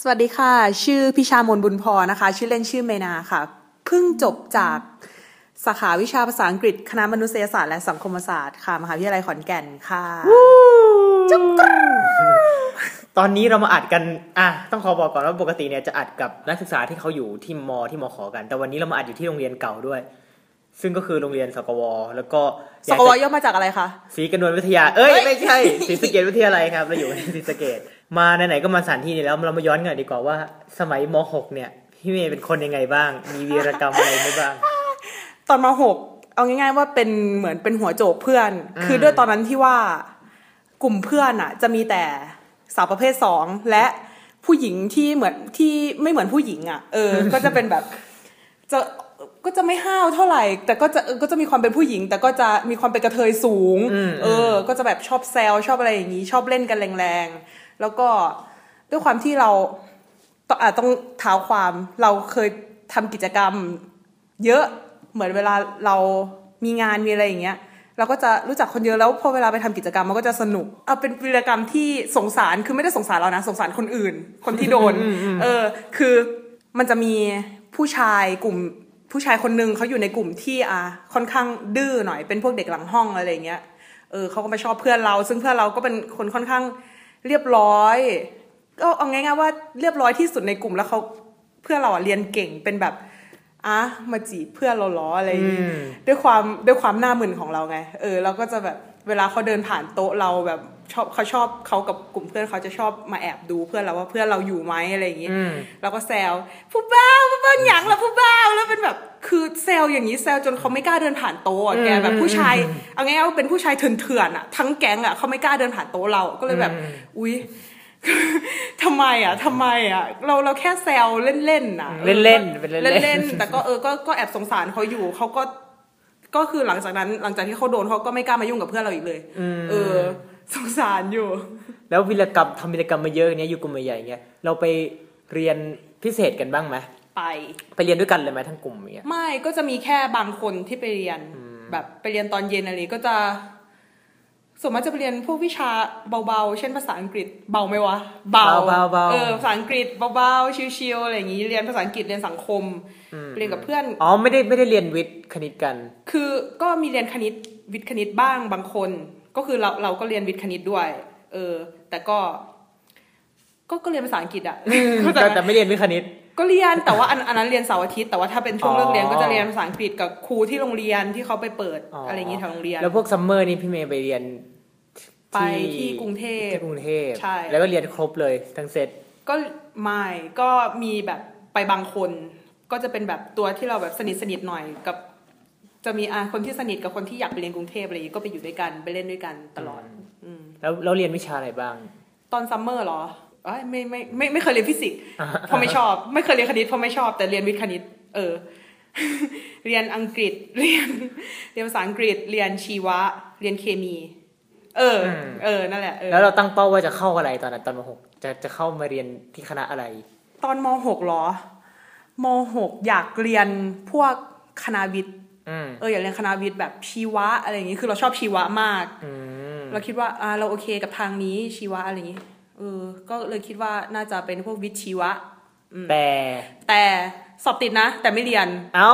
สวัสดีค่ะ ชื่อพิชามนบุญพรนะคะ ชื่อเล่นชื่อเมนาค่ะ เพิ่งจบจากสาขาวิชาภาษาอังกฤษ คณะมนุษยศาสตร์และสังคมศาสตร์ค่ะมหาวิทยาลัยขอนแก่นค่ะจุ๊บตอนนี้เรามาอัดกัน อะ ต้องขอบอกก่อนว่าปกติเนี่ยจะอัดกับนักศึกษาที่เขาอยู่ที่มที่มขอกัน แต่วันนี้เรามาอัดอยู่ที่โรงเรียนเก่าด้วย ซึ่งก็คือโรงเรียนสกว แล้วก็อสยากกวจะย่อมาจากอะไรคะศรีกระนวลวิทยา เอ้ยเฮ้ยไม่ใช่ศรีสะเกดวิทยาลัยครับ เราอยู่ที่ศรีสะเกด มาไหนๆก็มาสถานที่นี้แล้วเรามาย้อนกันหน่อยดีกว่าว่าสมัยมหกเนี่ยพี่เมย์เป็นคนยังไงบ้าง มีวีรกรรมอะไรไหมบ้าง ตอนมหกเอาง่าย ๆ ว่าเป็นเหมือนเป็นหัวโจกเพื่อนอืมคือด้วยตอนนั้นที่ว่ากลุ่มเพื่อนอะ จะมีแต่สาวประเภทสองและผู้หญิงที่เหมือนที่ไม่เหมือนผู้หญิงอะ เออ ก็จะเป็นแบบจะก็จะไม่ห้าวเท่าไหร่ แต่ก็จะเออก็จะมีความเป็นผู้หญิง แต่ก็จะมีความเป็นกระเทยสูงอืมเออ ก็จะแบบชอบแซวชอบอะไรอย่างนี้ ชอบเล่นกันแรงๆ แล้วก็ด้วยความที่เราต้องอาจต้องเท้าความเราเคยทำกิจกรรม เยอะเหมือนเวลาเรามีงานมีอะไรอย่างเงี้ยเราก็จะรู้จักคนเยอะแล้วพอเวลาไปทำกิจกรรมมันก็จะสนุกเอาเป็นวีรกรรมที่สงสารคือไม่ได้สงสารเรานะสงสารคนอื่น คนที่โดนเออคือมันจะมีผู้ชายกลุ่มผู้ชายคนหนึ่งเขาอยู่ในกลุ่มที่อะค่อนข้างดื้อหน่อยเป็นพวกเด็กหลังห้องอะไรอย่างเงี้ยเออเขาก็มาชอบเพื่อนเรา ซึ่งเพื่อนเราก็เป็นคนค่อนข้าง เรียบร้อย ก็เอาง่ายๆว่าเรียบร้อยที่สุดในกลุ่มแล้วเขาเพื่อนเราอะเรียนเก่งเป็นแบบอะมาจีบเพื่อนเราเหรออะไรอย่างงี้อืมด้วยความด้วยความหน้ามึนของเราไง เออเราก็จะแบบเวลาเขาเดินผ่านโต๊ะเราแบบ ชอบเขาชอบเขากับกลุ่มเพื่อนเขาจะชอบมาแอบดูเพื่อนเราว่าเพื่อนเราอยู่ไหมอะไรอย่างงี้อืมเราก็แซวผู้บ้าวผู้บ้าวหยังละผู้บ้าวแล้วเป็นแบบคือแซวอย่างนี้แซวจนเขาไม่กล้าเดินผ่านโต๊ะอะแกแบบผู้ชายเอาง่ายๆว่าเป็นผู้ชายเถื่อนๆอะทั้งแก๊งอะเขาไม่กล้าเดินผ่านโต๊ะเราก็เลยแบบอืมอุ๊ยทำไมอะทำไมอะ เราเราแค่แซวเล่นๆน่ะ เล่นๆเป็นเล่นๆเล่นๆแต่ก็เออก็ก็แอบสงสารเขาอยู่เขาก็ก็คือหลังจากนั้นหลังจากที่เขาโดนเขาก็ไม่กล้ามายุ่งกับเพื่อนเราอีกเลยมเออ สงสารอยู่ แล้ววีรกรรมทำวีรกรรมมาเยอะเนี้ยอยู่กลุ่มใหญ่ๆเนี้ยเราไปเรียนพิเศษกันบ้างไหมไป ไปเรียนด้วยกันเลยไหมทั้งกลุ่มอย่างเงี้ยไม่ก็จะมีแค่บางคนที่ไปเรียนแบบไปเรียนตอนเย็นอะไรก็จะส่วนมากจะไปเรียนพวกวิชาเบาๆ เช่นภาษาอังกฤษเบาไหมวะ เบาเบาๆเบาๆเออภาษาอังกฤษเบาๆ ชิวๆอะไรอย่างงี้ เรียนภาษาอังกฤษเรียนสังคม เรียนกับเพื่อน อ๋อ ไม่ได้ไม่ได้เรียนวิทย์คณิตกัน คือก็มีเรียนคณิตวิทย์คณิตบ้างบางคน ก็คือเราเราก็เรียนวิทย์คณิตด้วย เออ แต่ก็ ก็ก็เรียนภาษาอังกฤษอะเข้าใจแต่ไหมแต่ไม่เรียนวิทย์คณิต ก็เรียนแต่ว่าอันอันนั้นเรียนเสาร์อาทิตย์แต่ว่าถ้าเป็นช่วงอ๋อเลิกเรียนก็จะเรียนภาษาอังกฤษกับครูที่โรงเรียนที่เขาไปเปิดอ๋อออะไรอย่างงี้แถวโรงเรียน แล้วพวก summer นี่พี่เมย์ไปเรียนไปที่กรุงเทพที่กรุงเทพใช่แล้วก็เรียนครบเลยทั้งเซตก็ไม่ก็มีแบบไปบางคน ก็จะเป็นแบบตัวที่เราแบบสนิทสนิทหน่อยกับ จะมีอาคนที่สนิทกับคนที่อยากไปเรียนกรุงเทพอะไรอย่างงี้ก็ไปอยู่ด้วยกันไปเล่นด้วยกันตลอดอืมแล้วแล้วเรียนวิชาอะไรบ้าง ตอน summer เหรอเอ้ยไม่ไม่ไม่ไม่เคยเรียนฟิสิกส์อ่าเพราะไม่ชอบ ไม่เคยเรียนคณิตเพราะไม่ชอบแต่เรียนวิทย์คณิต เออ เรียนอังกฤษเรียน เรียนภาษาอังกฤษเรียนชีวะ เรียนเคมี เออ เออนั่นแหละเออแล้วเราตั้งเป้าว่าจะเข้าอะไรตอนนั้นตอนมหกจะจะเข้ามาเรียนที่คณะอะไร ตอนมหกเหรอมหกอยากเรียนพวกคณะวิทย์อืม เอออยากเรียนคณะวิทย์แบบชีวะอะไรอย่างงี้คือเราชอบชีวะมากอืมเราคิดว่าอ่าเราโอเคกับทางนี้ชีวะอะไรอย่างงี้เออก็เลยคิดว่าน่าจะเป็นพวกวิทย์ชีวะแต่แต่สอบติดนะ แต่ไม่เรียน เอ้า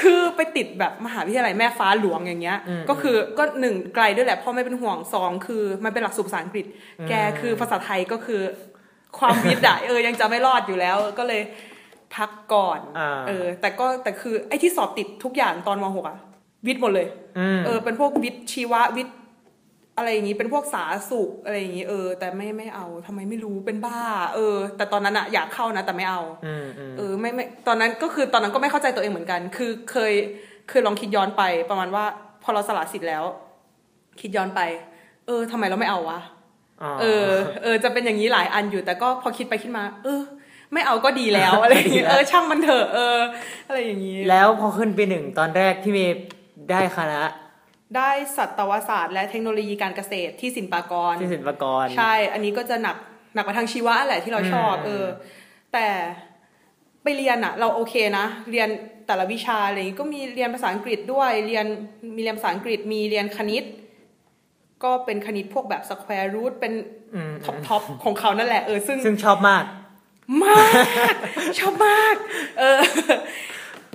คือไปติดแบบมหาวิทยาลัยแม่ฟ้าหลวงอย่างเงี้ยอืมก็คือก็หนึ่งไกลด้วยแหละพ่อไม่เป็นห่วงสองคือมันเป็นหลักสูตรภาษาอังกฤษ แกคือภาษาไทยก็คือ ความวิทย์อะเออยังจะไม่รอดอยู่แล้ว ก็เลย พักก่อนอ่าเออ แต่ก็แต่คือไอ้ที่สอบติดทุกอย่างตอนมหกอะวิทย์หมดเลยอืมเออ เป็นพวกวิทย์ชีวะวิทย์อะไรอย่างงี้เป็นพวกสาธารณสุขอะไรอย่างงี้เออ แต่ไม่ไม่เอาทำไมไม่รู้เป็นบ้า เออ แต่ตอนนั้นอะอยากเข้านะ แต่ไม่เอาอืมอืมเออไม่ไม่ตอนนั้นก็คือตอนนั้นก็ไม่เข้าใจตัวเองเหมือนกัน คือเคยเคยลองคิดย้อนไปประมาณว่า พอเราสละสิทธิ์แล้ว คิดย้อนไป เออทำไมเราไม่เอาวะอ๋อเออ เออ จะเป็นอย่างนี้หลายอันอยู่ แต่ก็พอคิดไปคิดมา เออ ไม่เอาก็ดีแล้วอะไรอย่างเงี้ยเออช่างมันเถอะเออ อะไรอย่างงี้ แล้วพอขึ้นปีหนึ่งตอนแรกพี่เมย์ได้คณะ ได้สัตวศาสตร์และเทคโนโลยีการเกษตรที่ศิลปากรที่ศิลปากร ใช่ อันนี้ก็จะหนักหนักไปทางชีวะแหละที่เราชอบอืมเออ แต่ไปเรียนอะเราโอเคนะ เรียนแต่ละวิชาอะไรอย่างงี้ก็มีเรียนภาษาอังกฤษด้วยเรียนมีเรียนภาษาอังกฤษมีเรียนคณิตก็เป็นคณิตพวกแบบ square root เป็นอืม top top ของเขานั่นแหละเออซึ่งซึ่งชอบมาก มาก ชอบมาก เออ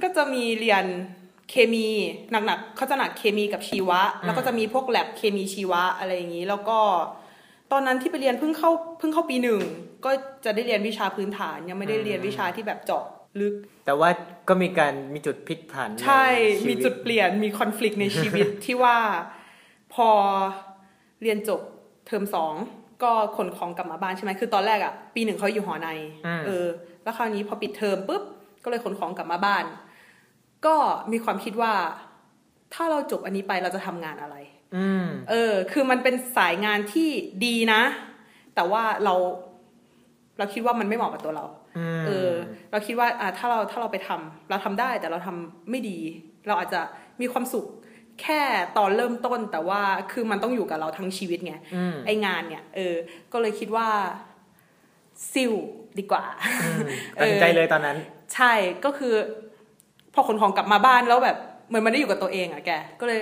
ก็จะมีเรียนเคมีหนักๆเขาจะหนักเคมีกับชีวะ แล้วก็จะมีพวกแลบเคมีชีวะอะไรอย่างนี้ แล้วก็ตอนนั้นที่ไปเรียนเพิ่งเข้าเพิ่งเข้าปีหนึ่งก็จะได้เรียนวิชาพื้นฐาน ยังไม่ได้เรียนวิชาที่แบบเจาะลึก แต่ว่าก็มีการมีจุดพลิกผันใช่นชีมีวิตจุดเปลี่ยนมีคอน FLICT ในชีวิตที่ว่าพอเรียนจบเทอมสอง ก็ขนของกลับมาบ้านใช่ไหมคือตอนแรกอะปีหนึ่งเขาอยู่หอในเออ แล้วคราวนี้พอปิดเทอมปุ๊บก็เลยขนของกลับมาบ้าน ก็มีความคิดว่า ถ้าเราจบอันนี้ไปเราจะทำงานอะไรอืมเออ คือมันเป็นสายงานที่ดีนะ แต่ว่าเรา เราคิดว่ามันไม่เหมาะกับตัวเรามเออ เราคิดว่าอะถ้าเราถ้าเราไปทำเราทำได้แต่เราทำไม่ดี เราอาจจะมีความสุข แค่ตอนเริ่มต้นแต่ว่าคือมันต้องอยู่กับเราทั้งชีวิตไงอืมไองานเนี่ย เออ ก็เลยคิดว่าซิลดีกว่าอืมตัดสินใจเลยตอนนั้น ใช่ก็คือ พอขนของกลับมาบ้านแล้วแบบเหมือนมันได้อยู่กับตัวเองอะแก ก็เลย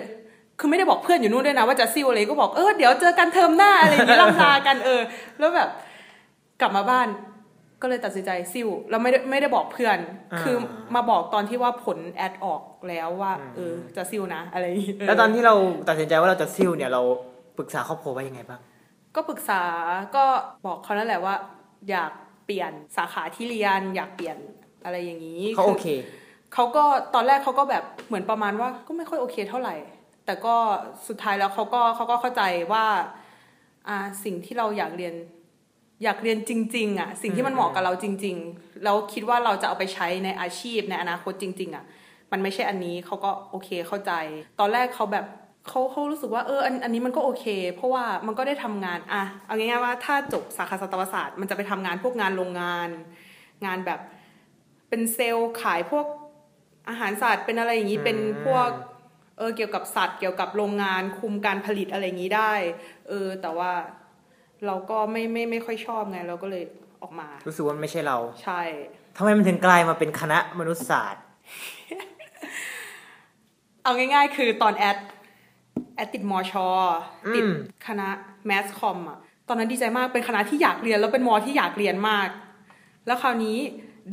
คือไม่ได้บอกเพื่อนอยู่นู่นด้วยนะว่าจะซิ่วอะไรก็บอกเออเดี๋ยวเจอกันเทอมหน้าอะไรอย่างนี้ล่ำลากันเออ แล้วแบบ กลับมาบ้าน ก็เลยตัดสินใจซิ่วแล้วไม่ได้ไม่ได้บอกเพื่อนอ่าคือมาบอกตอนที่ว่าผลแอดออกแล้วว่า เออจะซิ่วนะ อะไรอย่างงี้เแล้วตอนที่เราตัดสินใจว่าเราจะซิ่วเนี่ยเราปรึกษาครอบครัวว่ายังไงบ้าง ก็ปรึกษาก็บอกเขานั่นแหละว่า อยากเปลี่ยนสาขาที่เรียน อยากเปลี่ยนอะไรอย่างนี้เขาโอเคเขาก็ตอนแรกเขาก็แบบเหมือนประมาณว่าก็ไม่ค่อยโอเคเท่าไหร่ แต่ก็สุดท้ายแล้วเขาก็เขาก็เข้าใจว่า อ่าสิ่งที่เราอยากเรียน อยากเรียนจริง ๆอะสิ่งที่มันเหมาะกับเราจริง ๆ แล้วคิดว่าเราจะเอาไปใช้ในอาชีพในอนาคตจริง ๆ อะ มันไม่ใช่อันนี้เขาก็โอเคเข้าใจ ตอนแรกเขาแบบเขาเขารู้สึกว่าเอออันอันนี้มันก็โอเค เพราะว่ามันก็ได้ทำงานอะเอาง่ายๆว่าถ้าจบสาขาสัตวศาสตร์มันจะไปทำงานพวกงานโรงงาน งานแบบเป็นเซลล์ขายพวกอาหารสัตว์เป็นอะไรอย่างนี้อืมเป็นพวกเออเกี่ยวกับสัตว์เกี่ยวกับโรงงานคุมการผลิตอะไรอย่างนี้ได้ เออแต่ว่า เราก็ไม่ไม่ไม่ค่อยชอบไงเราก็เลยออกมา รู้สึกว่ามันไม่ใช่เรา ใช่ทำไมมันถึงกลายมาเป็นคณะมนุษยศาสตร์ เอาง่ายๆ คือตอนแอดแอดติดมอชอติดอืมคณะแมสคอมอะตอนนั้นดีใจมากเป็นคณะที่อยากเรียนแล้วเป็นมอที่อยากเรียนมาก แล้วคราวนี้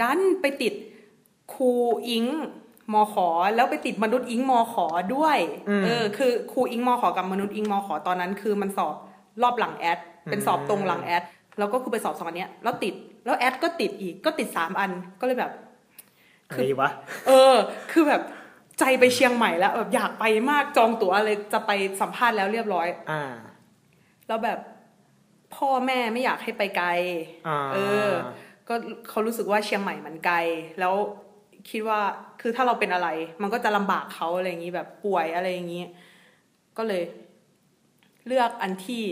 ดันไปติดครูอิงมอขอแล้วไปติดมนุษย์อิงมอขอด้วยอืมเออคือครูอิงมอขอกับมนุษย์อิงมอขอตอนนั้นคือมันสอบ รอบหลังแอด เป็นสอบตรงหลังแอด แล้วก็คือไปสอบสองอันเนี้ย แล้วติด แล้วแอดก็ติดอีก ก็ติดสามอัน ก็เลยแบบอะไรวะ เออ คือแบบใจไปเชียงใหม่แล้วแบบอยากไปมากจองตั๋วเลยจะไปสัมภาษณ์แล้วเรียบร้อย อ่า แล้วแบบพ่อแม่ไม่อยากให้ไปไกลอ่าเออ ก็เขารู้สึกว่าเชียงใหม่มันไกล แล้วคิดว่าคือถ้าเราเป็นอะไร มันก็จะลำบากเขาอะไรอย่างนี้แบบป่วยอะไรอย่างนี้ ก็เลย เลือกอันที่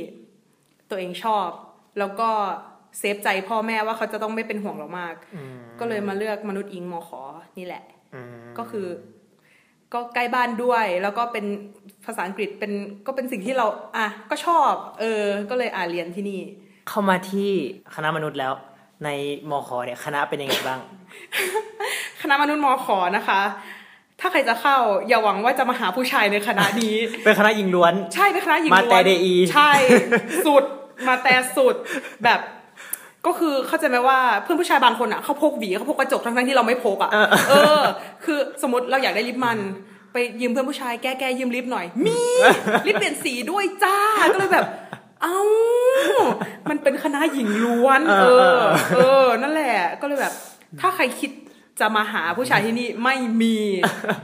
ตัวเองชอบ แล้วก็เซฟใจพ่อแม่ว่าเขาจะต้องไม่เป็นห่วงเรามากอืมก็เลยมาเลือกมนุษย์อิงมอขอนี่แหละอืมก็คือ ก็ใกล้บ้านด้วย แล้วก็เป็นภาษาอังกฤษเป็นก็เป็นสิ่งที่เรา อะ ก็ชอบ เออ ก็เลยอ่าเรียนที่นี่ เข้ามาที่คณะมนุษย์แล้ว ในมขเนี่ยคณะเป็นยังไงบ้าง คณะมนุษย์มอขอนะคะ ถ้าใครจะเข้าอย่าหวังว่าจะมาหาผู้ชายในคณะนี้ เป็นคณะยิงล้วน ใช่เป็นคณะหญิงมาล้วนแต่เดอีใช่สุดมาแต่สุดแบบก็คือเข้าใจไหมว่าเพื่อนผู้ชายบางคนอะเขาพกหวีเขาพกกระจกทั้งๆที่เราไม่พกอะเออเออ คือสมมติเราอยากได้ลิปมัน ไปยืมเพื่อนผู้ชายแก้แก้ยืมลิปหน่อย มีลิปเปลี่ยนสีด้วยจ้าก็เลยแบบ เอ้ามันเป็นคณะหญิงล้วน เออ เออ นั่นแหละ ก็เลยแบบ ถ้าใครคิด จะมาหาผู้ชายที่นี่ไม่มี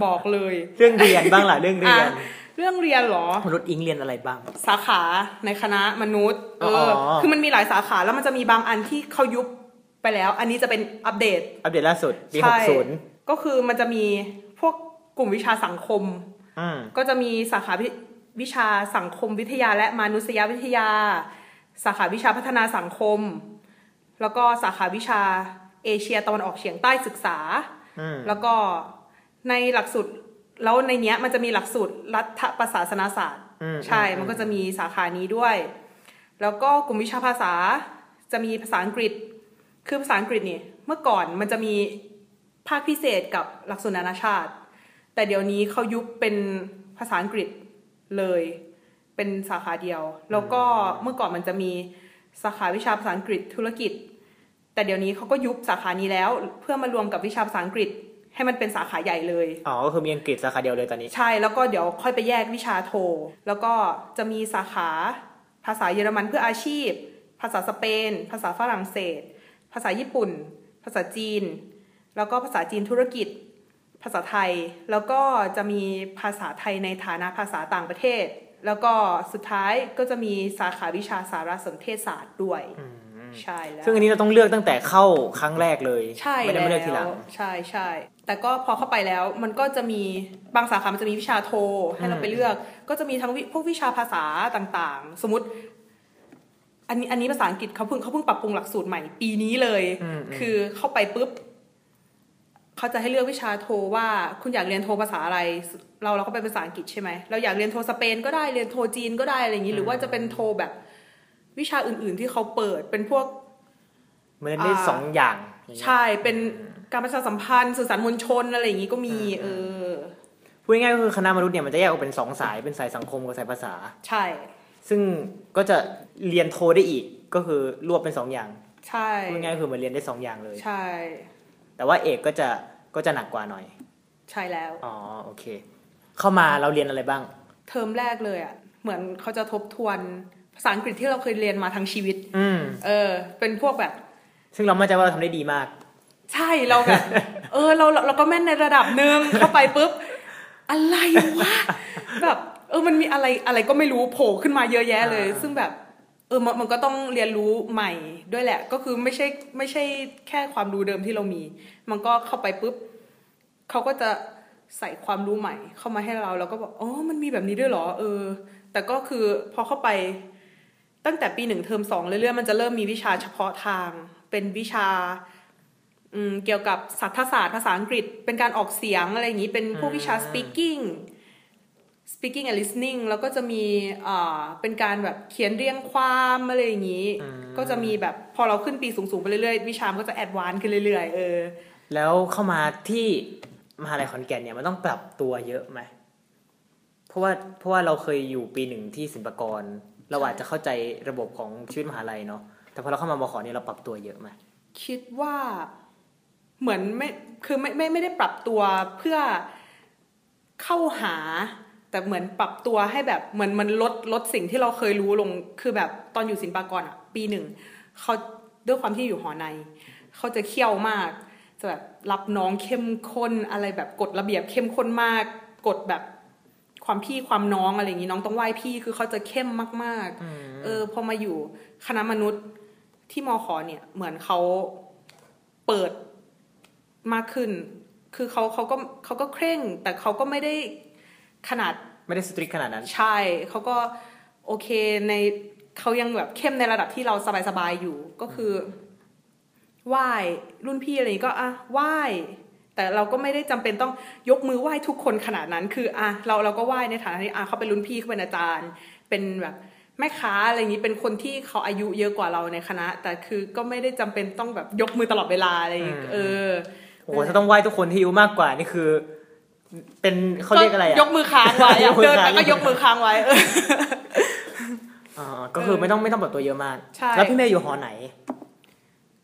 บอกเลย เรื่องเรียนบ้างล่ะเรื่องเรียนอะเรื่องเรียนเหรอ มนุษย์อิงเรียนอะไรบ้าง สาขาในคณะมนุษย์เออออ คือมันมีหลายสาขาแล้วมันจะมีบางอันที่เขายุบไปแล้ว อันนี้จะเป็นอัปเดต อัปเดตล่าสุดปีหใช่กศูนย์ก็คือมันจะมีพวกกลุ่มวิชาสังคมอืมก็จะมีสาขาวิวิชาสังคมวิทยาและมนุษยวิทยา สาขาวิชาพัฒนาสังคม แล้วก็สาขาวิชา เอเชียตะวันออกเฉียงใต้ศึกษาอืมแล้วก็ในหลักสูตรแล้วในเนี้ยมันจะมีหลักสูตรรัฐประศาสนศาสตร์อืมใช่ มันก็จะมีสาขานี้ด้วย แล้วก็กลุ่มวิชาภาษาจะมีภาษาอังกฤษ คือภาษาอังกฤษเนี่ยเมื่อก่อนมันจะมีภาคพิเศษกับหลักสูตรนานาชาติ แต่เดี๋ยวนี้เขายุบเป็นภาษาอังกฤษเลย เป็นสาขาเดียว แล้วก็เมื่อก่อนมันจะมีสาขาวิชาภาษาอังกฤษธุรกิจ แต่เดี๋ยวนี้เขาก็ยุบสาขานี้แล้ว เพื่อมารวมกับวิชาภาษาอังกฤษ ให้มันเป็นสาขาใหญ่เลย อ๋อ ก็คือมีอังกฤษสาขาเดียวเลยตอนนี้ ใช่ แล้วก็เดี๋ยวค่อยไปแยกวิชาโท แล้วก็จะมีสาขาภาษาเยอรมันเพื่ออาชีพ ภาษาสเปน ภาษาฝรั่งเศส ภาษาญี่ปุ่น ภาษาจีน แล้วก็ภาษาจีนธุรกิจ ภาษาไทย แล้วก็จะมีภาษาไทยในฐานะภาษาต่างประเทศ แล้วก็สุดท้ายก็จะมีสาขาวิชาสารสนเทศศาสตร์ด้วย ใช่แล้วซึ่งอันนี้เราต้องเลือกตั้งแต่เข้าครั้งแรกเลยใช่ไม่ได้มาเลือกทีหลังแล้วใช่ใช่แต่ก็พอเข้าไปแล้วมันก็จะมีบางสาขามันจะมีวิชาโทให้เราไปเลือก ก็จะมีทั้งวิพวกวิชาภาษาต่างๆ สมมติ อันนี้อันนี้ภาษาอังกฤษเขาเพิ่งเขาเพิ่งปรับปรุงหลักสูตรใหม่ปีนี้เลยอืมคือเข้าไปปุ๊บเขาจะให้เลือกวิชาโทว่าคุณอยากเรียนโทภาษาอะไร เราเราก็เป็นภาษาอังกฤษใช่ไหมเราอยากเรียนโทสเปนก็ได้เรียนโทจีนก็ได้อะไรอย่างนี้ หรือว่าจะเป็นโทแบบ วิชาอื่น ๆ ที่เขาเปิดเป็นพวกเหมือนได้อ่าสองอย่างอย่างเงี้ยใช่เป็นการประชาสัมพันธ์สื่อสารมวลชนอะไรอย่างนี้ก็มี เออพูดง่ายๆก็คือคณะมนุษย์เนี่ยมันจะแยกออกเป็นสองสายเป็นสายสังคมกับสายภาษา ใช่ ซึ่งก็จะเรียนโทได้อีกก็คือรวบเป็นสองอย่าง ใช่พูดง่ายๆคือเหมันเรียนได้สองอย่างเลย ใช่ แต่ว่าเอกก็จะก็จะหนักกว่าหน่อย ใช่แล้วอ๋อโอเค เข้ามาเราเรียนอะไรบ้าง เทอมแรกเลยอะเหมือนเขาจะทบทวน ภาษาอังกฤษที่เราเคยเรียนมาทั้งชีวิต อืมเออ เป็นพวกแบบ ซึ่งเรามั่นใจว่าเราทำได้ดีมาก ใช่เราแบบ เออเราเราเราก็แม่นในระดับหนึ่งเข้าไปปุ๊บ อะไรวะแบบเออมันมีอะไรอะไรก็ไม่รู้โผล่ขึ้นมาเยอะแยะเลยอ่าซึ่งแบบเออมันมันก็ต้องเรียนรู้ใหม่ด้วยแหละ ก็คือไม่ใช่ไม่ใช่แค่ความรู้เดิมที่เรามี มันก็เข้าไปปุ๊บเขาก็จะใส่ความรู้ใหม่เข้ามาให้เรา แล้วก็บอกอ๋อมันมีแบบนี้ด้วยเหรอ เออ แต่ก็คือพอเข้าไป ตั้งแต่ปีหนึ่งเทอมสองเรื่อยๆมันจะเริ่มมีวิชาเฉพาะทาง เป็นวิชาอืมเกี่ยวกับสัทศาสตร์ภาษาอังกฤษ เป็นการออกเสียงอะไรอย่างนี้ เป็นพวกวิชา speaking speaking and listening แล้วก็จะมีอ่าเป็นการแบบเขียนเรียงความอะไรอย่างนี้อืมก็จะมีแบบพอเราขึ้นปีสูงๆไปเรื่อยๆ วิชามันก็จะ advance ขึ้นเรื่อยๆ เออ แล้วเข้ามาที่มหาลัยขอนแก่นเนี่ยมันต้องปรับตัวเยอะไหม เพราะว่าเพราะว่าเราเคยอยู่ปีหนึ่งที่ศิลปากร เราอาจจะเข้าใจระบบของชีวิตมหาลัยเนาะแต่พอเราเข้ามามขเนี่ยเราปรับตัวเยอะไหมคิดว่าเหมือนไม่คือไม่ไม่ไม่ได้ปรับตัวเพื่อเข้าหา แต่เหมือนปรับตัวให้แบบเหมือนมันลดลดสิ่งที่เราเคยรู้ลงคือแบบตอนอยู่ศิลปากรอะ ปีหนึ่งเขาด้วยความที่อยู่หอใน เขาจะเขี่ยวมาก จะแบบรับน้องเข้มข้นอะไรแบบกฎระเบียบเข้มข้นมากกฎแบบ ความพี่ความน้องอะไรอย่างนี้น้องต้องไหว้พี่คือเขาจะเข้มมากๆ เออพอมาอยู่คณะมนุษย์ที่มอขอเนี่ย เหมือนเขาเปิดมากขึ้น คือเขาเขาก็เขาก็เคร่ง แต่เขาก็ไม่ได้ขนาดไม่ได้สตริกขนาดนั้น ใช่เขาก็โอเคในเขายังแบบเข้มในระดับที่เราสบายๆอยู่ก็คือไหว้รุ่นพี่อะไรอย่างงี้ก็อะไหว้ แต่เราก็ไม่ได้จำเป็นต้องยกมือไหว้ทุกคนขนาดนั้น คืออะเราเราก็ไหว้ในฐานะที่อะเขาเป็นรุ่นพี่เขาเป็นอาจารย์ เป็นแบบแม่ค้าอะไรอย่างนี้เป็นคนที่เขาอายุเยอะกว่าเราในคณะ แต่คือก็ไม่ได้จำเป็นต้องแบบยกมือตลอดเวลาอะไรอย่างงี้อืมเออโอ้โหถ้าต้องไหว้ทุกคนที่อายุมากกว่านี่คือ เป็นเขาเรียกอะไรอะยกมือค้างไว้ยอะกมือเดินค้างไปก็ยกมือค้างไว้เอออ่าก็คือไม่ต้องไม่ต้องปรับตัวเยอะมากใช่แล้วพี่เมย์อยู่หอไหน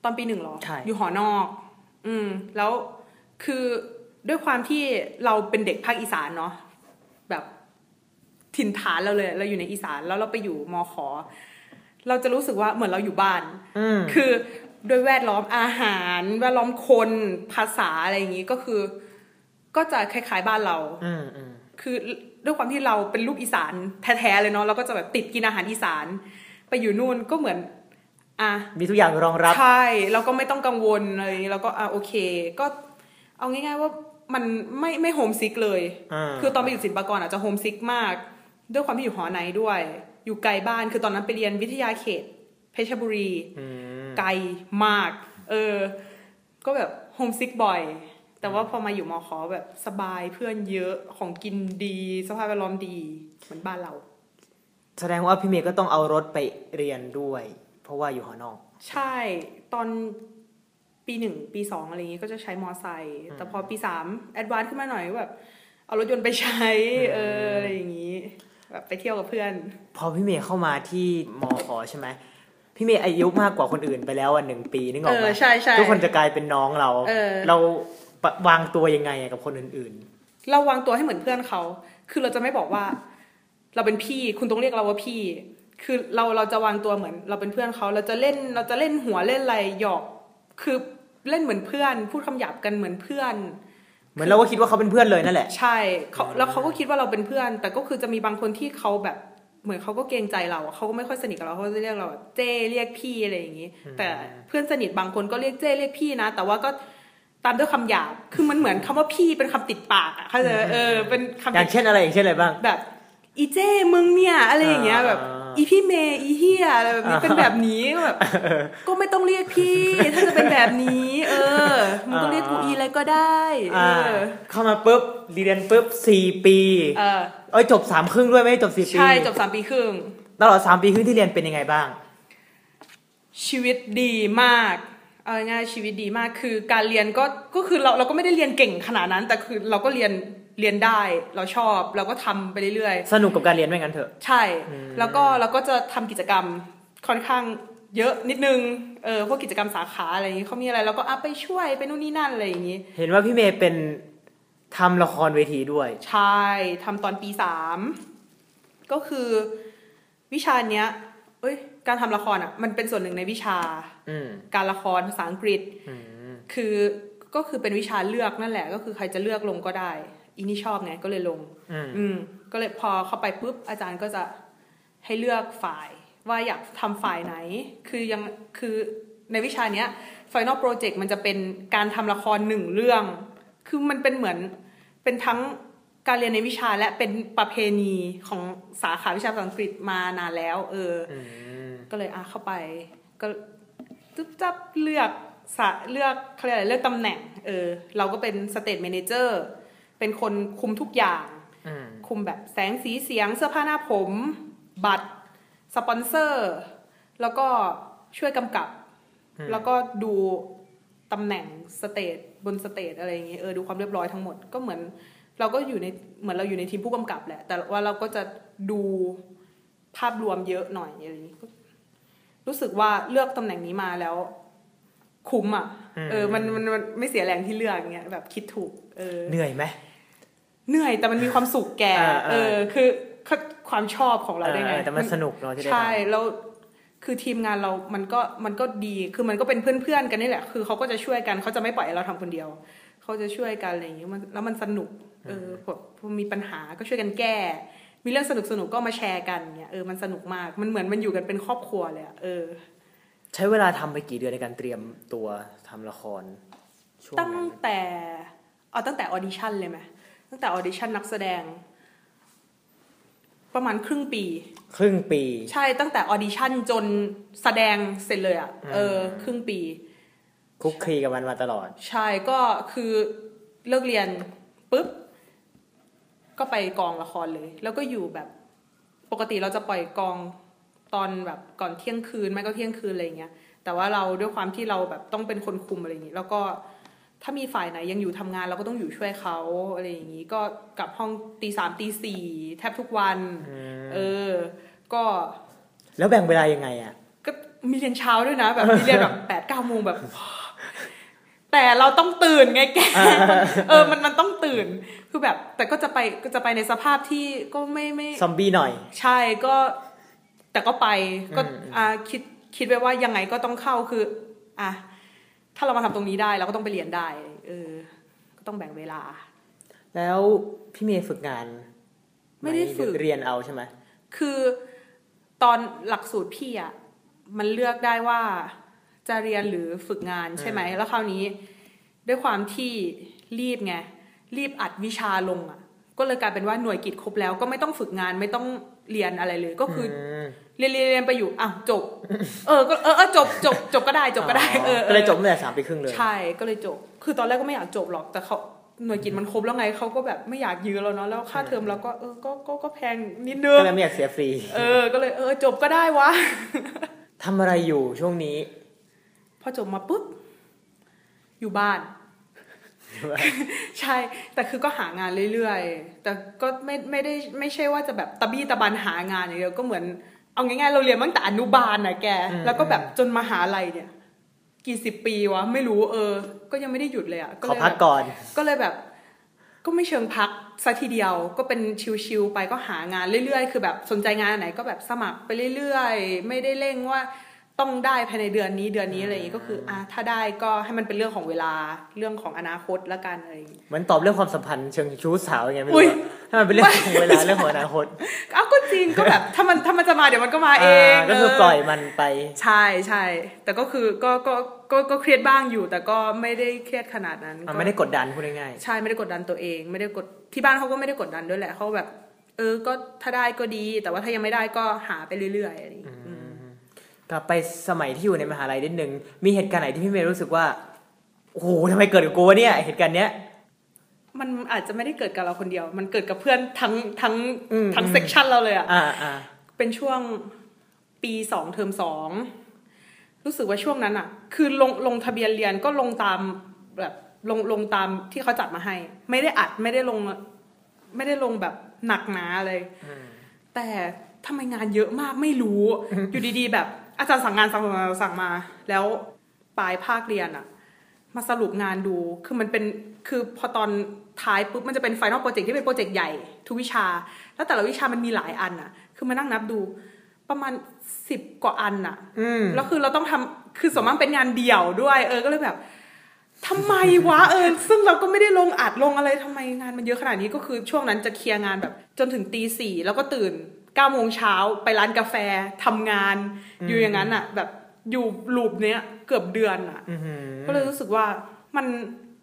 ตอนปีหนึ่งเหรอใช่อยู่หอนอก อืม แล้ว คือด้วยความที่เราเป็นเด็กภาคอีสานเนาะแบบถิ่นฐานเราเลย เราอยู่ในอีสานแล้วเราไปอยู่มอขอ เราจะรู้สึกว่าเหมือนเราอยู่บ้านอืมคือด้วยแวดล้อมอาหาร แวดล้อมคนภาษาอะไรอย่างนี้ก็คือ ก็จะคล้ายๆบ้านเราอืมอืมคือด้วยความที่เราเป็นลูกอีสานแท้ๆเลยเนาะเราก็จะแบบติดกินอาหารอีสาน ไปอยู่นู่นก็เหมือน อะมีทุกอย่างรองรับ ใช่แล้วก็ไม่ต้องกังวลอะไรอย่างนี้แล้วก็อะโอเค ก็ เอาง่าย ๆ ว่ามันไม่ไม่ homesick เลยอ่าคือตอนไปอยู่ศิลปากรอาจจะ homesick มาก ด้วยความที่อยู่หอในด้วย อยู่ไกลบ้านคือตอนนั้นไปเรียนวิทยาเขต เพชรบุรีอืมไกลมาก เออ ก็แบบ homesick บ่อย แต่ว่าพอมาอยู่มอขอแบบสบายเพื่อนเยอะของกินดีสภาพแวดล้อมดีเหมือนบ้านเรา แสดงว่าพี่เมย์ก็ต้องเอารถไปเรียนด้วย เพราะว่าอยู่หอนอก ใช่ตอน ปีหนึ่งปีสองอะไรอย่างงี้ก็จะใช้มอไซค์แต่พอปีสาม advance ขึ้นมาหน่อยก็แบบ เอารถยนต์ไปใช้เอออะไรอย่างงี้แบบไปเที่ยวกับเพื่อน พอพี่เมย์เข้ามาที่มอขอใช่ไหมพี่เมย์อายุมากกว่าคนอื่นไปแล้วอะหนึ่งปีนึกอเออกไหอมใช่ใช่ทุกคนจะกลายเป็นน้องเราเออเราปะวางตัวยังไงอะกับคนอื่นเราวางตัวให้เหมือนเพื่อนเขา คือเราจะไม่บอกว่า เราเป็นพี่คุณต้องเรียกเราว่าพี่ คือเราเราจะวางตัวเหมือน เราเป็นเพื่อนเขาเราจะเล่นเราจะเล่นหัวเล่นอะไรหยอก คือเล่นเหมือนเพื่อน พูดคำหยาบกันเหมือนเพื่อนๆเหมือนเราก็คิดว่าเขาเป็นเพื่อนเลยนั่นแหละ ใช่เขาแล้วเขาก็คิดว่าเราเป็นเพื่อน แต่ก็คือจะมีบางคนที่เขาแบบเหมือนเขาก็เกรงใจเราอะเขาก็ไม่ค่อยสนิทกับเราเขาจะเรียกเราแบบเจ้เรียกพี่อะไรอย่างนี้ แต่เพื่อนสนิทบางคนก็เรียกเจ้เรียกพี่นะ แต่ว่าก็ตามด้วยคำหยาบ คือมันเหมือนคำว่าพี่เป็นคำติดปากอะเข้าใจไหมเออเป็นคำอย่างเช่นอะไรอย่างเช่นอะไรบ้าง แบบ อีเจ้มึงเนี่ยอะไรอย่างเงี้ยอ่าแบบ อีพี่เมย์อีเฮียอะไรแบบนี้เป็นแบบนี้ก็แบบก็ไม่ต้องเรียกพี่ ถ้าจะเป็นแบบนี้ เออมึงก็เรียกกูอีอะไรก็ได้เออ่าอเข้ามาปุ๊บเรียนปุ๊บสี่ปีเออเอ้ยจบสามครึ่งด้วยไม่ได้จบสี่ปีใช่จบสามปีครึ่งตลอดสามปีครึ่งที่เรียนเป็นยังไงบ้าง ชีวิตดีมากเอาง่ายๆชีวิตดีมากคือการเรียนก็ก็คือเราเราก็ไม่ได้เรียนเก่งขนาดนั้น แต่คือเราก็เรียน เรียนได้เราชอบเราก็ทำไปเรื่อยๆ สนุกกับการเรียนไหมงั้นเถอะ ใช่ แล้วก็เราก็จะทำกิจกรรมค่อนข้างเยอะนิดนึง เออพวกกิจกรรมสาขาอะไรอย่างนี้เขามีอะไรเราก็อะไปช่วยไปนู่นนี่นั่นอะไรอย่างนี้ เห็นว่าพี่เมย์เป็นทำละครเวทีด้วย ใช่ทำตอนปีสามก็คือวิชาเนี้ย เอ้ย การทำละครอะ มันเป็นส่วนหนึ่งในวิชาอืมการละครภาษาอังกฤษอืมคือก็คือเป็นวิชาเลือกนั่นแหละ ก็คือใครจะเลือกลงก็ได้ อีนี่ชอบไงก็เลยลงอืมอืมก็เลยพอเข้าไปปุ๊บอาจารย์ก็จะให้เลือกฝ่ายว่าอยากทำฝ่ายไหน คือยังคือในวิชาเนี้ย Final Project มันจะเป็นการทำละครหนึ่งเรื่อง คือมันเป็นเหมือนเป็นทั้งการเรียนในวิชาและเป็นประเพณีของสาขาวิชาภาษาอังกฤษมานานแล้ว เอออืมก็เลยอะเข้าไป ก็จุ๊บจับเลือกเราเลือกเขาเรียกอะไรเลือกตำแหน่ง เออ เราก็เป็นสเต e เมนเจอร์ เป็นคนคุมทุกอย่างอืมคุมแบบแสงสีเสียงเสื้อผ้าหน้าผม บัตร สปอนเซอร์ แล้วก็ช่วยกำกับ แล้วก็ดูตำแหน่ง stage บน stage อะไรอย่างเงี้ยเออดูความเรียบร้อยทั้งหมดก็เหมือน เราก็อยู่ในเหมือนเราอยู่ในทีมผู้กำกับแหละ แต่ว่าเราก็จะดูภาพรวมเยอะหน่อยอะไรอย่างงี้ก็รู้สึกว่าเลือกตำแหน่งนี้มาแล้ว คุ้มอะ เออ มันมันมันไม่เสียแรงที่เลือกอย่างเงี้ยแบบคิดถูก เออ เหนื่อยไหม เหนื่อยแต่มันมีความสุขแกอ่าอ่าเออคือคือความชอบของเราได้ไงเออแต่มันสนุกเนอะที่ได้ทำใช่แล้วคือทีมงานเรา มันก็ มันก็ดี คือมันก็เป็นเพื่อนๆกันนี่แหละ คือเขาก็จะช่วยกัน เขาจะไม่ปล่อยให้เราทำคนเดียว เขาจะช่วยกันอะไรอย่างเงี้ยมันแล้วมันสนุก เออพอพอมีปัญหาก็ช่วยกันแก้ มีเรื่องสนุกสนุกๆก็มาแชร์กันเนี่ย เออ มันสนุกมาก มันเหมือนมันอยู่กันเป็นครอบครัวเลยอะเออ ใช้เวลาทำไปกี่เดือนในการเตรียมตัวทำละครช่วงตั้งนั้นแต่ เอาตั้งแต่ audition เลยไหม ตั้งแต่ audition นักแสดง ประมาณครึ่งปี ครึ่งปี ใช่ตั้งแต่ audition จนแสดงเสร็จเลยอะ่ะเออ ครึ่งปีคลุกคลีกับมันมาตลอด ใช่ก็คือเลิกเรียนปุ๊บ ก็ไปกองละครเลย แล้วก็อยู่แบบปกติเราจะปล่อยกองตอนแบบก่อนเที่ยงคืนไม่ก็เที่ยงคืนอะไรอย่างเงี้ยแต่ว่าเราด้วยความที่เราแบบต้องเป็นคนคุมอะไรอย่างงี้ แล้วก็ ถ้ามีฝ่ายไหนยังอยู่ทำงานเราก็ต้องอยู่ช่วยเขาอะไรอย่างงี้ก็กลับห้องตีสามตีสี่แทบทุกวัน เออ ก็ แล้วแบ่งเวลายังไงอะ ก็มีเรียนเช้าด้วยนะ แบบมีเรียนแบบแปดเก้าโมงแบบ แต่เราต้องตื่นไงแกเออมันมันต้องตื่น คือแบบ แต่ก็จะไปก็จะไปในสภาพที่ก็ไม่ไม่ซอมบี้หน่อย ใช่ก็ แต่ก็ไปก็อืมอ่าคิดคิดไว้ว่ายังไงก็ต้องเข้าคือ อะ ถ้าเรามาทำตรงนี้ได้เราก็ต้องไปเรียนได้ เออ ก็ต้องแบ่งเวลา แล้วพี่เมย์ฝึกงาน ไม่ได้ฝึกหรือเรียนเอาใช่ไหมคือตอนหลักสูตรพี่อะมันเลือกได้ว่าจะเรียนหรือฝึกงานใช่ไหมแล้วคราวนี้ ด้วยความที่รีบไงรีบอัดวิชาลงอะก็เลยกลายเป็นว่าหน่วยกิจครบแล้วก็ไม่ต้องฝึกงานไม่ต้องเรียนอะไรเลยก็คืออมเรียนเรียนเรียนไปอยู่อ้าวจบ เออก็เออเออจบจบจบก็ได้จบก็ได้เออออก็เลยจบตั้งแต่สามปีครึ่งเลยใช่ก็เลยจบ คือตอนแรกก็ไม่อยากจบหรอกแต่เขาหน่วยกิจมันครบแล้วไงเขาก็แบบไม่อยากยื้อแล้วเนาะแล้วค่าเทอมเราก็เออก็ก็ก็แพงนิดนึงก็เลยไม่อยากเสียฟรี เออ ก็เลยเออจบก็ได้วะทำอะไรอยู่ช่วงนี้ พอจบมาปุ๊บอยู่บ้าน ใช่ แต่คือก็หางานเรื่อยๆ แต่ก็ไม่ไม่ได้ไม่ใช่ว่าจะแบบตะบี้ตะบันหางานอย่างเดียวก็เหมือนเอาง่ายๆเราเรียนตั้งแต่อนุบาลนะแกอืมแล้วก็แบบจนมหาลัยเนี่ย กี่สิบปีวะ ไม่รู้เออ ก็ยังไม่ได้หยุดเลยอะขอพักก่อน ก็เลยแบบ ก็ไม่เชิงพักซะทีเดียวก็เป็นชิวๆไปก็หางานเรื่อยๆ คือแบบสนใจงานไหนก็แบบสมัครไปเรื่อยๆ ไม่ได้เร่งว่า ต้องได้ภายในเดือนนี้เดือนนี้อะไรอย่างงี้ก็คืออะถ้าได้ก็ให้มันเป็นเรื่องของเวลาเรื่องของอนาคตละกันอะไรอย่างงี้เหมือนตอบเรื่องความสัมพันธ์เชิงชู้สาวยังไงไม่อุ๊รู้ยอะให้มันเป็นเรื่องของเวลาเรื่องของอนาคตอ้าวก็จริงก็แบบถ้ามันถ้ามันจะมาเดี๋ยวมันก็มาเองาก็คือเปล่อยมันไปใช่ใช่แต่ก็คือก็ก็ก็ก็เครียดบ้างอยู่แต่ก็ไม่ได้เครียดขนาดนั้นมันก็ไม่ได้กดดันพูดง่ายใช่ไม่ได้กดดันตัวเอง ไม่ได้กดที่บ้านเขาก็ไม่ได้กดดันด้วยแหละเขาแบบ เออก็ถ้าได้ก็ดี แต่ว่าถ้ายังไม่ได้ก็หาไปเรื่อยๆอะไรอย่างงี้อืมๆ กลับไปสมัยที่อยู่ในมหาลัยนิดนึง มีเหตุการณ์ไหนที่พี่เมย์รู้สึกว่า โอ้โหทำไมเกิดกับกูวะเนี่ย เหตุการณ์เนี้ย มันอาจจะไม่ได้เกิดกับเราคนเดียว มันเกิดกับเพื่อนทั้งทั้งอืมทั้งอืมเซกชันเราเลยอะอ่าอ่าเป็นช่วงปีสองเทอมสองรู้สึกว่าช่วงนั้นอะคือลงลงทะเบียนเรียนก็ลงตามแบบลงลงตามที่เขาจัดมาให้ ไม่ได้อัดไม่ได้ลง ไม่ได้ลงแบบหนักหนาเลย แต่ทำไมงานเยอะมากไม่รู้ อยู่ดีๆแบบ อาจารย์สั่งงานสั่งมาสั่งมา แล้วปลายภาคเรียนอะมาสรุปงานดู คือมันเป็น คือพอตอนท้ายปุ๊บ มันจะเป็น final project ที่เป็น project ใหญ่ทุกวิชา แล้วแต่ละวิชามันมีหลายอันอะคือมานั่งนับดู ประมาณสิบกว่าอันอะอืมแล้วคือเราต้องทำคือส่วนมากเป็นงานเดี่ยวด้วย เออ ก็เลยแบบทำไมวะเออ ซึ่งเราก็ไม่ได้ลงอัดลงอะไรทำไมงานมันเยอะขนาดนี้ ก็คือช่วงนั้นจะเคลียร์งานแบบ จนถึงตีสี่แล้วก็ตื่น เก้าโมงเช้าไปร้านกาแฟทำงาน อยู่อย่างนั้นอะแบบอยู่ลูปเนี้ยเกือบเดือนอะอื้อหือก็เลยรู้สึกว่ามัน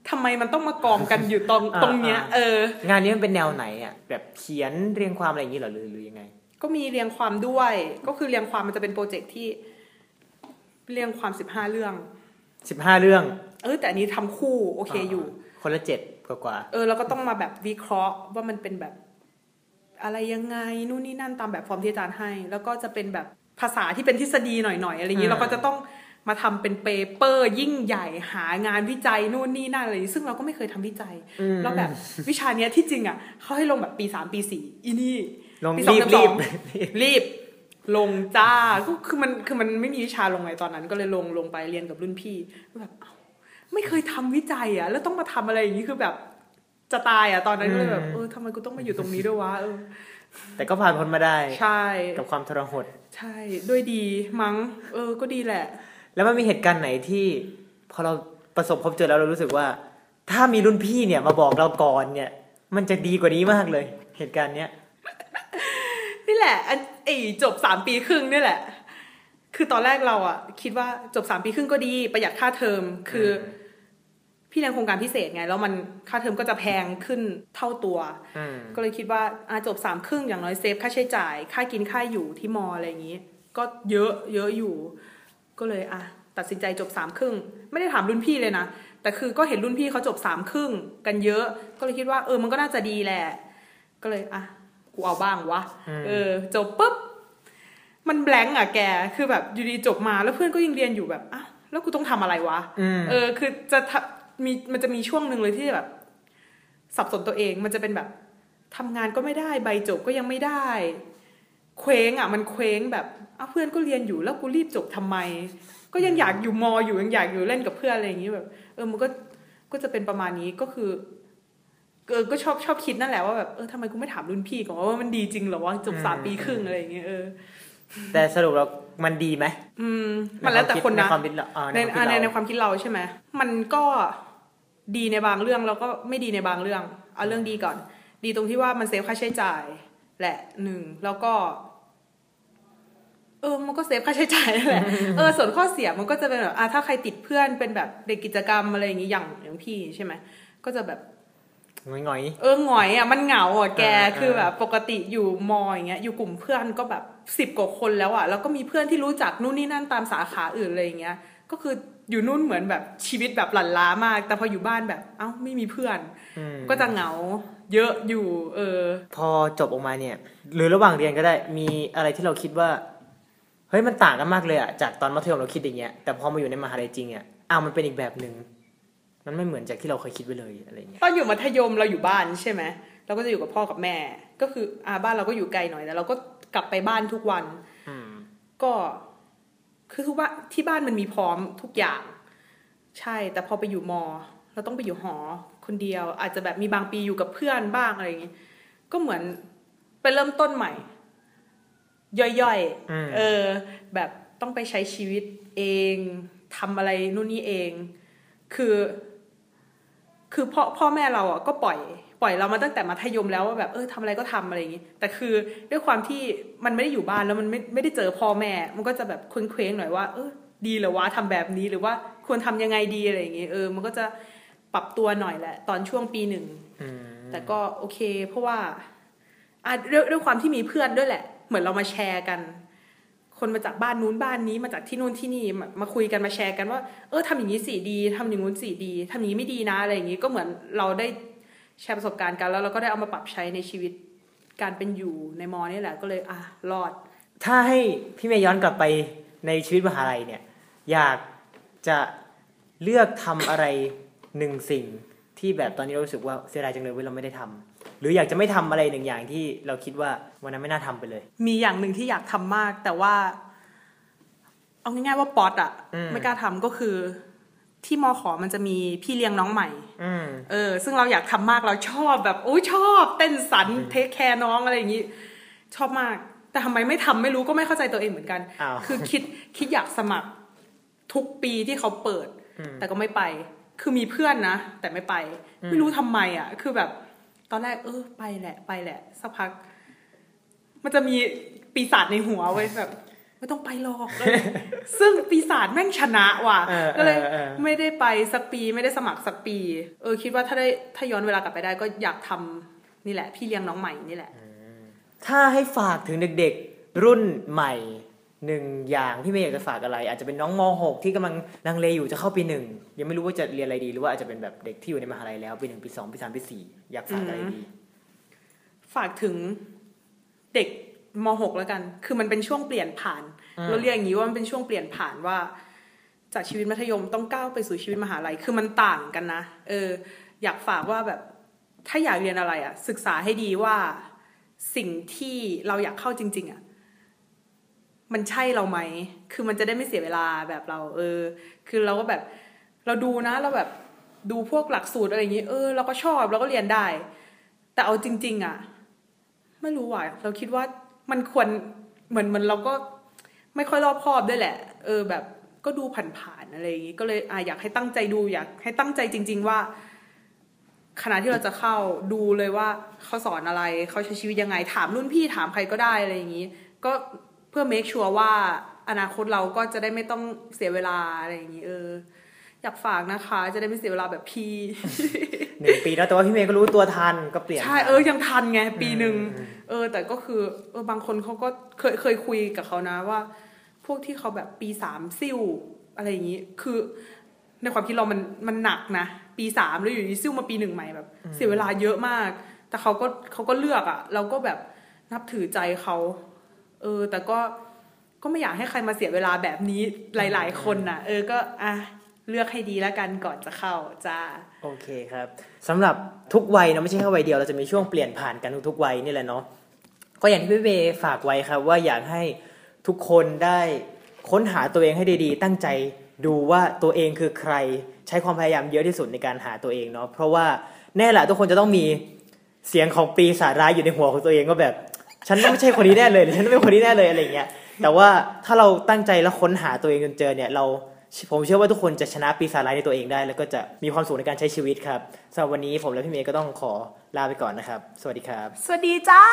ทำไมมันต้องมากองกันอยู่ตรงอ่าตรงเนี้ยอ่าเออ งานนี้มันเป็นแนวไหนอะแบบเขียนเรียงความอะไรอย่างนี้เหรอหรือหรือยังไง ก็มีเรียงความด้วย ก็คือเรียงความมันจะเป็นโปรเจกต์ที่ เรียงความสิบห้าเรื่องสิบห้าเรื่อง เออแต่อันนี้ทำคู่ โอเคอยู่ คนละเจ็ดกว่า เออ แล้วก็ต้องมาแบบวิเคราะห์ว่ามันเป็นแบบ อะไรยังไงนู่นนี่นั่นตามแบบฟอร์มที่อาจารย์ให้ แล้วก็จะเป็นแบบภาษาที่เป็นทฤษฎีหน่อยๆอะไรอย่างนี้เราก็จะต้องมาทำเป็นเปเปอร์ยิ่งใหญ่หางานวิจัยนู่นนี่นั่นอะไรอย่างงี้ซึ่งเราก็ไม่เคยทำวิจัยอืมแล้วแบบวิชาเนี้ยที่จริงอะเขาให้ลงแบบปีสามปีสี่อีนี่ลงปีสองรีบเทอมสองรีบรีบลงจ้าก็คือมันคือมันไม่มีวิชาลงไงตอนนั้น ก็เลยลงลงไปเรียนกับรุ่นพี่ก็แบบเอ้าไม่เคยทำวิจัยอะแล้วต้องมาทำอะไรอย่างนี้คือแบบ จะตายอะตอนนั้นก็เลยแบบเออทำไมกูต้องมาอยู่ตรงนี้ด้วยวะเออแต่ก็ผ่านพ้นมาได้ ใช่ กับความทรหด ใช่ ด้วยดีมั้ง เออ ก็ดีแหละ แล้วมันมีเหตุการณ์ไหนที่ พอเราประสบพบเจอแล้วเรารู้สึกว่า ถ้ามีรุ่นพี่เนี่ยมาบอกเราก่อนเนี่ย มันจะดีกว่านี้มากเลย เหตุการณ์เนี้ย นี่แหละอันไอจบสามปีครึ่งนี่แหละ คือตอนแรกเราอะคิดว่าจบสามปีครึ่งก็ดีประหยัดค่าเทอมคืออ พี่เรียนโครงการพิเศษไง แล้วมันค่าเทอมก็จะแพงขึ้นเท่าตัวอืมก็เลยคิดว่าอาจบสามครึ่งอย่างน้อยเซฟค่าใช้จ่าย ค่ากินค่าอยู่ที่มออะไรอย่างนี้ ก็เยอะเยอะอยู่ ก็เลยอะตัดสินใจจบสามครึ่ง ไม่ได้ถามรุ่นพี่เลยนะ แต่คือก็เห็นรุ่นพี่เขาจบสามครึ่งกันเยอะ ก็เลยคิดว่าเออมันก็น่าจะดีแหละ ก็เลยอะกูเอาบ้างวะอืมเออจบปุ๊บมันแบงก์อะแก คือแบบอยู่ดีจบมาแล้วเพื่อนก็ยังเรียนอยู่แบบอ้าวแล้วกูต้องทำอะไรวะอืมเออ คือจะทำ มีมันจะมีช่วงหนึ่งเลยที่แบบ สับสนตัวเองมันจะเป็นแบบทำงานก็ไม่ได้ใบจบก็ยังไม่ได้ เคว้งอะ มันเคว้งแบบอ้าวเพื่อนก็เรียนอยู่แล้วกูรีบจบทำไม ก็ยังอยากอยู่มออยู่ยังอยากอยู่เล่นกับเพื่อนอะไรอย่างนี้แบบ เออมันก็ก็จะเป็นประมาณนี้ก็คือเออก็ชอบชอบคิดนั่นแหละว่าแบบเออทำไมกูไม่ถามรุ่นพี่ก่อนว่ามันดีจริงเหรอว่าจบสามปีครึ่งอะไรอย่างเงี้ยเออแต่สรุปแล้วมันดีไหมอืม มันแล้วแต่คนนะในความคิดเราอ่าในในความคิดในในเราความคิดเราใช่ไหมมันก็ ดีในบางเรื่องแล้วก็ไม่ดีในบางเรื่อง เอาเรื่องดีก่อน ดีตรงที่ว่ามันเซฟค่าใช้จ่ายแหละหนึ่งแล้วก็ เออ มันก็เซฟค่าใช้จ่ายนั่นแหละเออส่วนข้อเสียมันก็จะเป็นแบบอะถ้าใครติดเพื่อนเป็นแบบเด็กกิจกรรมอะไรอย่างงี้อย่างอย่างพี่ใช่ไหมก็จะแบบหงอยเออหงอยอะมันเหงาอะแกอ่าคือแบบปกติอยู่มออย่างเงี้ยอยู่กลุ่มเพื่อนก็แบบสิบกว่าคนแล้วอะแล้วก็มีเพื่อนที่รู้จักนู่นนี่นั่นตามสาขาอื่นอะไรอย่างเงี้ย ก็คือ อยู่นู่นเหมือนแบบชีวิตแบบหลั่นล้ามาก แต่พออยู่บ้านแบบเอ้าไม่มีเพื่อนๆอืมก็จะเหงา เยอะอยู่ เออ พอจบออกมาเนี่ย หรือระหว่างเรียนก็ได้มีอะไรที่เราคิดว่าเฮ้ยมันต่างกันมากเลยอะจากตอนมัธยมเราคิดอย่างเงี้ยแต่พอมาอยู่ในมหาลัยจริงอะอ้าวมันเป็นอีกแบบหนึ่งมันไม่เหมือนจากที่เราเคยคิดไว้เลยอะไรเงี้ยตอนอยู่มัธยมเราอยู่บ้านใช่ไหมเราก็จะอยู่กับพ่อกับแม่ ก็คืออาบ้านเราก็อยู่ไกลหน่อยแต่เราก็กลับไปบ้านทุกวันอืมก็ คือทุกว่าที่บ้านมันมีพร้อมทุกอย่าง ใช่ แต่พอไปอยู่มอ เราต้องไปอยู่หอคนเดียว อาจจะแบบมีบางปีอยู่กับเพื่อนบ้างอะไรอย่างงี้ก็เหมือนไปเริ่มต้นใหม่ ย่อยอืมๆเออ แบบต้องไปใช้ชีวิตเองทำอะไรนู่นนี่เอง คือ คือพ่อพ่อแม่เราอะก็ปล่อย ปล่อยเรามาตั้งแต่มัธยมแล้วว่าแบบเออทำอะไรก็ทำอะไรอย่างงี้ แต่คือด้วยความที่มันไม่ได้อยู่บ้านแล้วมันไม่ไม่ได้เจอพ่อแม่ มันก็จะแบบเคว้งๆหน่อยว่าเออดีเหรอวะทำแบบนี้หรือว่าควรทำยังไงดีอะไรอย่างงี้เออ มันก็จะปรับตัวหน่อยแหละ ตอนช่วงปีหนึ่งอืมแต่ก็โอเค เพราะว่าอะด้วยด้วยความที่มีเพื่อนด้วยแหละ เหมือนเรามาแชร์กัน คนมาจากบ้านนู้นบ้านนี้มาจากที่นู่นที่นี่มามาคุยกันมาแชร์กันว่า เออทำอย่างนี้สิดีทำอย่างนู้นสิดีทำอย่างนี้ไม่ดีนะอะไรอย่างนี้ก็เหมือนเราได้ แชร์ประสบการณ์กันแล้วเราก็ได้เอามาปรับใช้ในชีวิตการเป็นอยู่ในมอนี่แหละก็เลยอะรอด ถ้าให้พี่เมย์ย้อนกลับไปในชีวิตมหาลัยเนี่ยอยากจะเลือกทำอะไรหนึ่งสิ่งที่แบบตอนนี้เรารู้สึกว่าเสียดายจังเลยเว่าเราไม่ได้ทำหรืออยากจะไม่ทำอะไรหนึ่งอย่างที่เราคิดว่าวันนั้นไม่น่าทำไปเลย มีอย่างหนึ่งที่อยากทำมากแต่ว่า เอาง่ายๆว่าป๊อตอะอืมไม่กล้าทำก็คือ ที่มอขอมันจะมีพี่เลี้ยงน้องใหม่อืมเออ ซึ่งเราอยากทำมากเราชอบแบบโอ้ยชอบเต้นสันเทคแคร์น้องอะไรอย่างนี้ ชอบมาก แต่ทำไมไม่ทำไม่รู้ก็ไม่เข้าใจตัวเองเหมือนกันอ้าวคือคิดคิดอยากสมัครทุกปีที่เขาเปิดอืมแต่ก็ไม่ไป คือมีเพื่อนนะ แต่ไม่ไป ไม่รู้ทำไมอะ คือแบบ ตอนแรกเออ ไปแหละ ไปแหละ สักพัก มันจะมีปีศาจในหัวไว้ยแบบ ไม่ต้องไปหรอก ซึ่งปีศาจแม่งชนะว่ะเออก็เลยเออเออไม่ได้ไปสักปีไม่ได้สมัครสักปี เออ คิดว่าถ้าได้ถ้าย้อนเวลากลับไปได้ก็อยากทำนี่แหละ พี่เลี้ยงน้องใหม่นี่แหละ ถ้าให้ฝากถึงเด็กๆ รุ่นใหม่หนึ่งอย่างพี่เมย์อยากจะฝากอะไร อาจจะเป็นน้องม .6 ที่กำลังลังเลอยู่จะเข้าปีหนึ่งยังไม่รู้ว่าจะเรียนอะไรดีหรือว่าอาจจะเป็นแบบเด็กที่อยู่ในมหาลัยแล้วปีหนึ่งปีสองปีสามปีสี่อยากฝากอะไรดี ฝากถึงเด็ก ม .6 แล้วกัน คือมันเป็นช่วงเปลี่ยนผ่านอืมเราเรียกอย่างนี้ว่ามันเป็นช่วงเปลี่ยนผ่านว่า จากชีวิตมัธยมต้องก้าวไปสู่ชีวิตมหาลัย คือมันต่างกันนะ เออ อยากฝากว่าแบบถ้าอยากเรียนอะไรอะศึกษาให้ดีว่าสิ่งที่เราอยากเข้าจริง ๆอะมันใช่เราไหม คือมันจะได้ไม่เสียเวลาแบบเรา เออ คือเราก็แบบเราดูนะ เราแบบดูพวกหลักสูตรอะไรอย่างนี้ เออ เราก็ชอบเราก็เรียนได้ แต่เอาจริง ๆอะไม่รู้ว่ะเราคิดว่า มันควรเหมือนมันเราก็ไม่ค่อยรอบคอบด้วยแหละ เออแบบก็ดูผ่านๆอะไรอย่างงี้ก็เลยอะอยากให้ตั้งใจดูอยากให้ตั้งใจจริง ๆ ว่าคณะที่เราจะเข้าดูเลยว่าเขาสอนอะไรเขาใช้ชีวิตยังไง ถามรุ่นพี่ถามใครก็ได้อะไรอย่างงี้ ก็เพื่อ make sure ว่าอนาคตเราก็จะได้ไม่ต้องเสียเวลาอะไรอย่างงี้เออ อยากฝากนะคะ จะได้ไม่เสียเวลาแบบพี่หนึ่งปีแล้วแต่ว่าพี่เมย์ก็รู้ตัวทันก็เปลี่ยนใช่เออยังทันไงปีหนึ่งอืมเออ แต่ก็คือเออบางคนเขาก็เคยเคยคุยกับเขานะว่า พวกที่เขาแบบปีสามซิ่วอะไรอย่างนี้ คือ ในความคิดเรามันมันหนักนะปีสามแล้วอยู่ดีซิ่วมาปีหนึ่งใหม่แบบ เสียเวลาเยอะมาก แต่เขาก็เขาก็เลือกอะ่ะ เราก็แบบนับถือใจเขาเออ แต่ก็ก็ไม่อยากให้ใครมาเสียเวลาแบบนี้หลาย ๆ คนน่ะ เออก็อะ เลือกให้ดีแล้วกันก่อนจะเข้าจ้าโอเคครับสำหรับทุกวัยเนอะไม่ใช่แค่วัยเดียวเราจะมีช่วงเปลี่ยนผ่านกันทุกๆวัยนี่แหละเนาะก็อย่างที่พี่เมย์ฝากไว้ครับ ว่าอยากให้ทุกคนได้ค้นหาตัวเองให้ดีๆ ตั้งใจดูว่าตัวเองคือใครใช้ความพยายามเยอะที่สุดในการหาตัวเองเนาะเพราะว่าแน่แหละทุกคนจะต้องมีเสียงของปีศาจร้ายอยู่ในหัวของตัวเองก็แบบ ฉันต้องไม่ใช่คนนี้แน่เลยหรือฉันต้องเป็นคนนี้แน่เลยอะไรเงี้ยแต่ว่าถ้าเราตั้งใจแล้วค้นหาตัวเองจนเจอเนี่ยเรา ผมเชื่อว่าทุกคนจะชนะปีศาจร้ายในตัวเองได้ แล้วก็จะมีความสุขในการใช้ชีวิตครับสำหรับวันนี้ผมและพี่เมย์ก็ต้องขอลาไปก่อนนะครับ สวัสดีครับ สวัสดีจ้า